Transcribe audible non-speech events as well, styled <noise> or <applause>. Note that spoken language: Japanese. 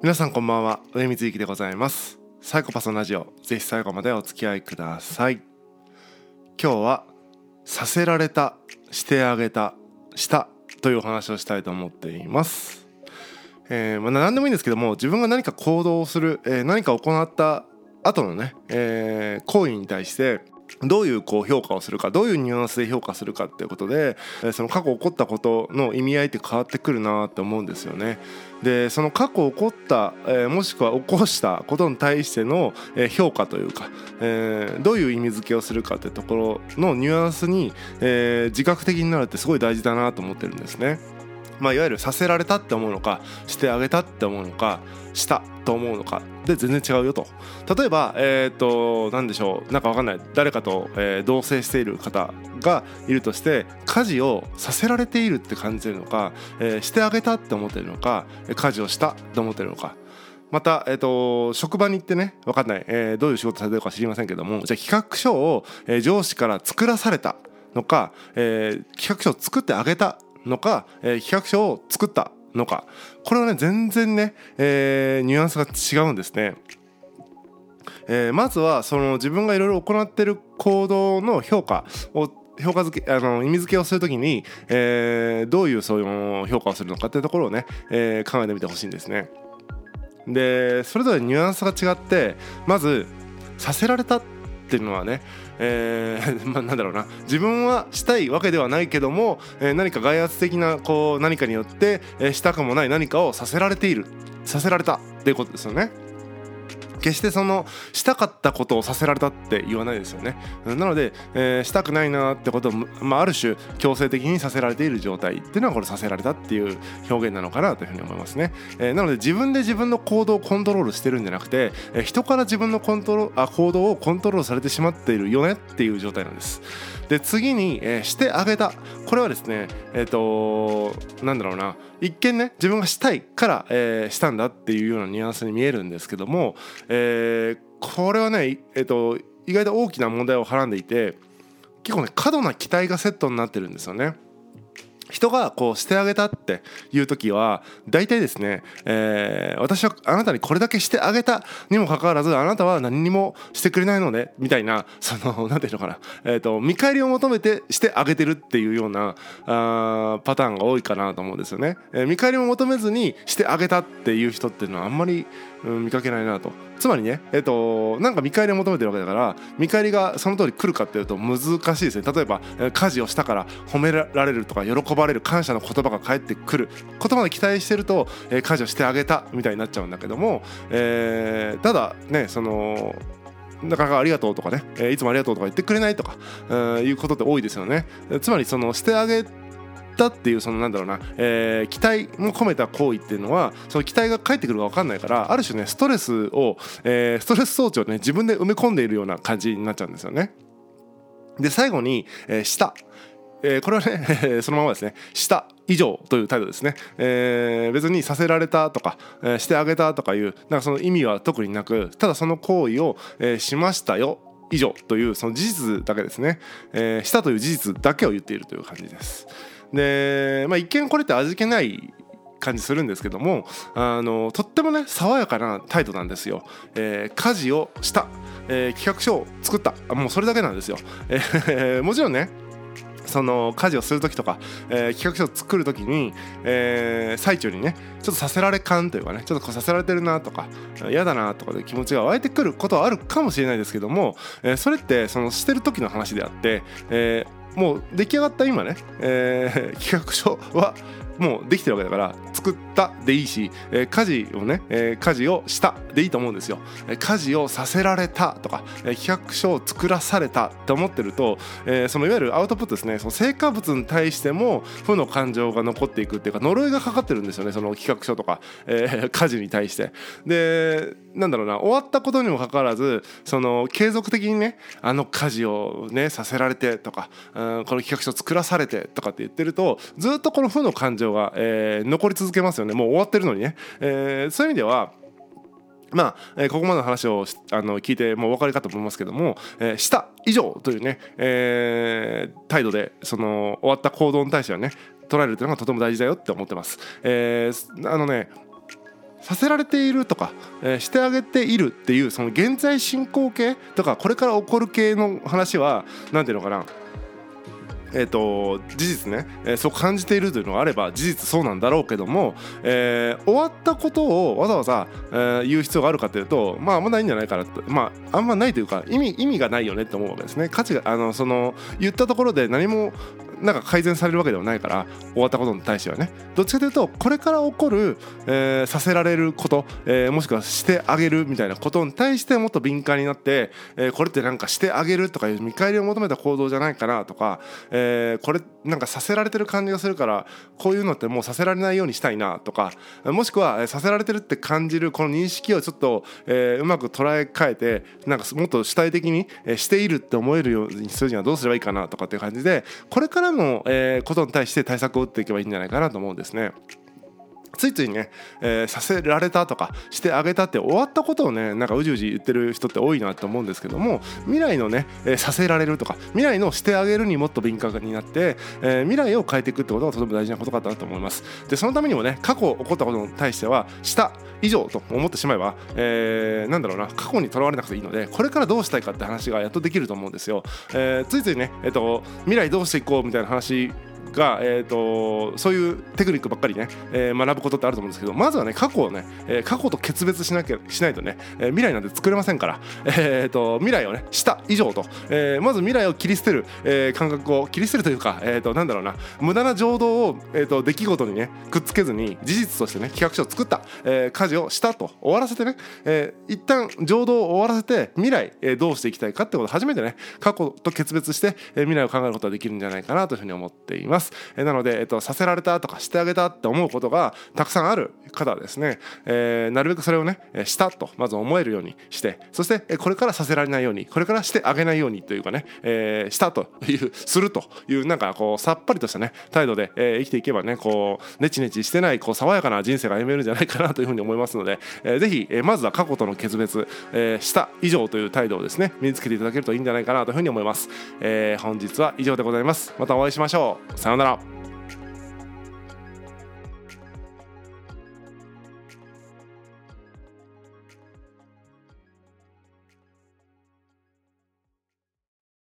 皆さんこんばんは。上水幸でございます。サイコパスのラジオ。ぜひ最後までお付き合いください。今日はさせられたしてあげたしたというお話をしたいと思っています。えー、まあ、何でもいいんですけども自分が何か行動をする、えー、何か行った後のね、えー、行為に対してどういうこう評価をするかどういうニュアンスで評価するかっていうことでその過去起こったことの意味合いって変わってくるなって思うんですよね。でその過去起こった、えー、もしくは起こしたことに対しての、えー、評価というか、えー、どういう意味付けをするかってところのニュアンスに、え自覚的になるってすごい大事だなと思ってるんですね。まあ、いわゆるさせられたって思うのかしてあげたって思うのかしたと思うのかで全然違うよと。例えばえっ、ー、と何でしょうなんか分かんない。誰かと、えー、同棲している方がいるとして家事をさせられているって感じてるのか、えー、してあげたって思ってるのか家事をしたと思ってるのか。また、えーと、職場に行ってね分かんない、えー、どういう仕事されてるか知りませんけどもじゃあ企画書を、えー、上司から作らされたのか、えー、企画書を作ってあげたのか、えー、企画書を作ったのかこれはね全然ね、えー、ニュアンスが違うんですね。えー、まずはその自分がいろいろ行っている行動の評価を評価付けあの意味付けをするときに、えー、どういうそういう評価をするのかっていうところをね、えー、考えてみてほしいんですね。でそれぞれニュアンスが違ってまずさせられたっていうのはね、えー、まあ、なんだろうな自分はしたいわけではないけども、えー、何か外圧的なこう何かによって、えー、したくもない何かをさせられているさせられたっていうことですよね。決してそのしたかったことをさせられたって言わないですよね。なので、えー、したくないなってことを、まあ、ある種強制的にさせられている状態っていうのはこれさせられたっていう表現なのかなというふうに思いますね、えー、なので自分で自分の行動をコントロールしてるんじゃなくて、えー、人から自分のコントロあ行動をコントロールされてしまっているよねっていう状態なんです。で次に、えー、してあげた。これはですねえっ、ー、となんだろうな。一見ね自分がしたいから、えー、したんだっていうようなニュアンスに見えるんですけども、えー、えこれはね、えーと、意外と大きな問題をはらんでいて結構ね過度な期待がセットになってるんですよね。人がこうしてあげたっていう時は大体ですね、えー、私はあなたにこれだけしてあげたにもかかわらずあなたは何にもしてくれないのでみたいなその何ていうのかな、えーと、見返りを求めてしてあげてるっていうようなあパターンが多いかなと思うんですよね、えー、見返りを求めずにしてあげたっていう人っていうのはあんまり、うん、見かけないなとつまりねえっ、となんか見返りを求めてるわけだから見返りがその通り来るかっていうと難しいですね例えば家事をしたから褒められるとか喜ばれる感謝の言葉が返ってくることまで期待してると、えー、家事をしてあげたみたいになっちゃうんだけども、えー、ただねそのなかなかありがとうとかね、えー、いつもありがとうとか言ってくれないとか、えー、いうことって多いですよね。つまりそのしてあげたっていうそのなんだろうな、えー、期待も込めた行為っていうのはその期待が返ってくるか分かんないからある種ねストレスを、えー、ストレス装置をね自分で埋め込んでいるような感じになっちゃうんですよね。で最後に、えー、下。えー、これはね <laughs> そのままですね。した以上という態度ですね、えー、別にさせられたとか、えー、してあげたとかいうなんかその意味は特になくただその行為を、えー、しましたよ以上というその事実だけですね、えー、したという事実だけを言っているという感じです。で、まあ、一見これって味気ない感じするんですけどもあのとってもね爽やかな態度なんですよ、えー、家事をした、えー、企画書を作った。もうそれだけなんですよ、えー、<laughs> もちろんねその家事をする時とか、えー、企画書を作る時に、えー、最中にねちょっとさせられ感というかねちょっとこうさせられてるなとか嫌だなとかで気持ちが湧いてくることはあるかもしれないですけども、えー、それってそのしてる時の話であって、えー、もう出来上がった今ね、えー、企画書はもうできてるわけだから作ったでいいし、えー、家事をね、えー、家事をしたでいいと思うんですよ、えー、家事をさせられたとか、えー、企画書を作らされたって思ってると、えー、そのいわゆるアウトプットですね。その成果物に対しても負の感情が残っていくっていうか呪いがかかってるんですよね。その企画書とか、えー、家事に対して。でなんだろうな終わったことにもかかわらずその継続的にねあの家事をねさせられてとか、うん、この企画書作らされてとかって言ってるとずっとこの負の感情が、えー、残り続けますよね。もう終わってるのにね、えー、そういう意味ではまあ、えー、ここまでの話をあの聞いてもうお分かりかと思いますけども「えー、した以上」というね、えー、態度でその終わった行動に対してはね捉えるというのがとても大事だよって思ってます。えー、あのねさせられているとか、えー、してあげているっていうその現在進行形とかこれから起こる系の話は何ていうのかな。えーと、事実ね、えー、そう感じているというのがあれば事実そうなんだろうけども、えー、終わったことをわざわざ、えー、言う必要があるかというとまああんまないんじゃないかなと。まああんまないというか意味意味がないよねって思うわけですね。価値があのその言ったところで何もなんか改善されるわけではないから終わったことに対してはね。どっちかというとこれから起こる、えー、させられること、えー、もしくはしてあげるみたいなことに対してもっと敏感になって、えー、これってなんかしてあげるとかいう見返りを求めた行動じゃないかなとか、えー、これなんかさせられてる感じがするからこういうのってもうさせられないようにしたいなとかもしくはさせられてるって感じるこの認識をちょっと、えー、うまく捉え替えてなんかもっと主体的にしているって思えるようにするにはどうすればいいかなとかっていう感じでこれからの、え、ことに対して対策を打っていけばいいんじゃないかなと思うんですね。ついついね、えー、させられたとかしてあげたって終わったことをねなんかうじうじ言ってる人って多いなと思うんですけども未来のね、えー、させられるとか未来のしてあげるにもっと敏感になって、えー、未来を変えていくってことがとても大事なことかなと思います。でそのためにもね過去起こったことに対してはした以上と思ってしまえば、えー、なんだろうな過去にとらわれなくていいのでこれからどうしたいかって話がやっとできると思うんですよ、えー、ついついね、えーと未来どうしていこうみたいな話が、えーと、そういうテクニックばっかりね、えー、学ぶことってあると思うんですけどまずはね過去をね、えー、過去と決別しなきゃしないとね、えー、未来なんて作れませんから、<laughs> えーと、未来をねした以上と、えー、まず未来を切り捨てる、えー、感覚を切り捨てるというか、えーと、なんだろうな無駄な情動を、えー、と出来事にねくっつけずに事実としてね企画書を作った、えー、家事をしたと終わらせてね、えー、一旦情動を終わらせて未来、えー、どうしていきたいかってことを初めてね過去と決別して、えー、未来を考えることができるんじゃないかなというふうに思っています。え、なので、えっと、させられたとかしてあげたって思うことがたくさんある方はですね、えー、なるべくそれをねしたとまず思えるようにしてそしてこれからさせられないようにこれからしてあげないようにというかね、えー、したというするというなんかこうさっぱりとしたね態度で、えー、生きていけばねこうネチネチしてないこう爽やかな人生が歩めるんじゃないかなというふうに思いますので、えー、ぜひ、えー、まずは過去との決別、えー、した以上という態度をですね身につけていただけるといいんじゃないかなというふうに思います、えー、本日は以上でございます。またお会いしましょう。さようなら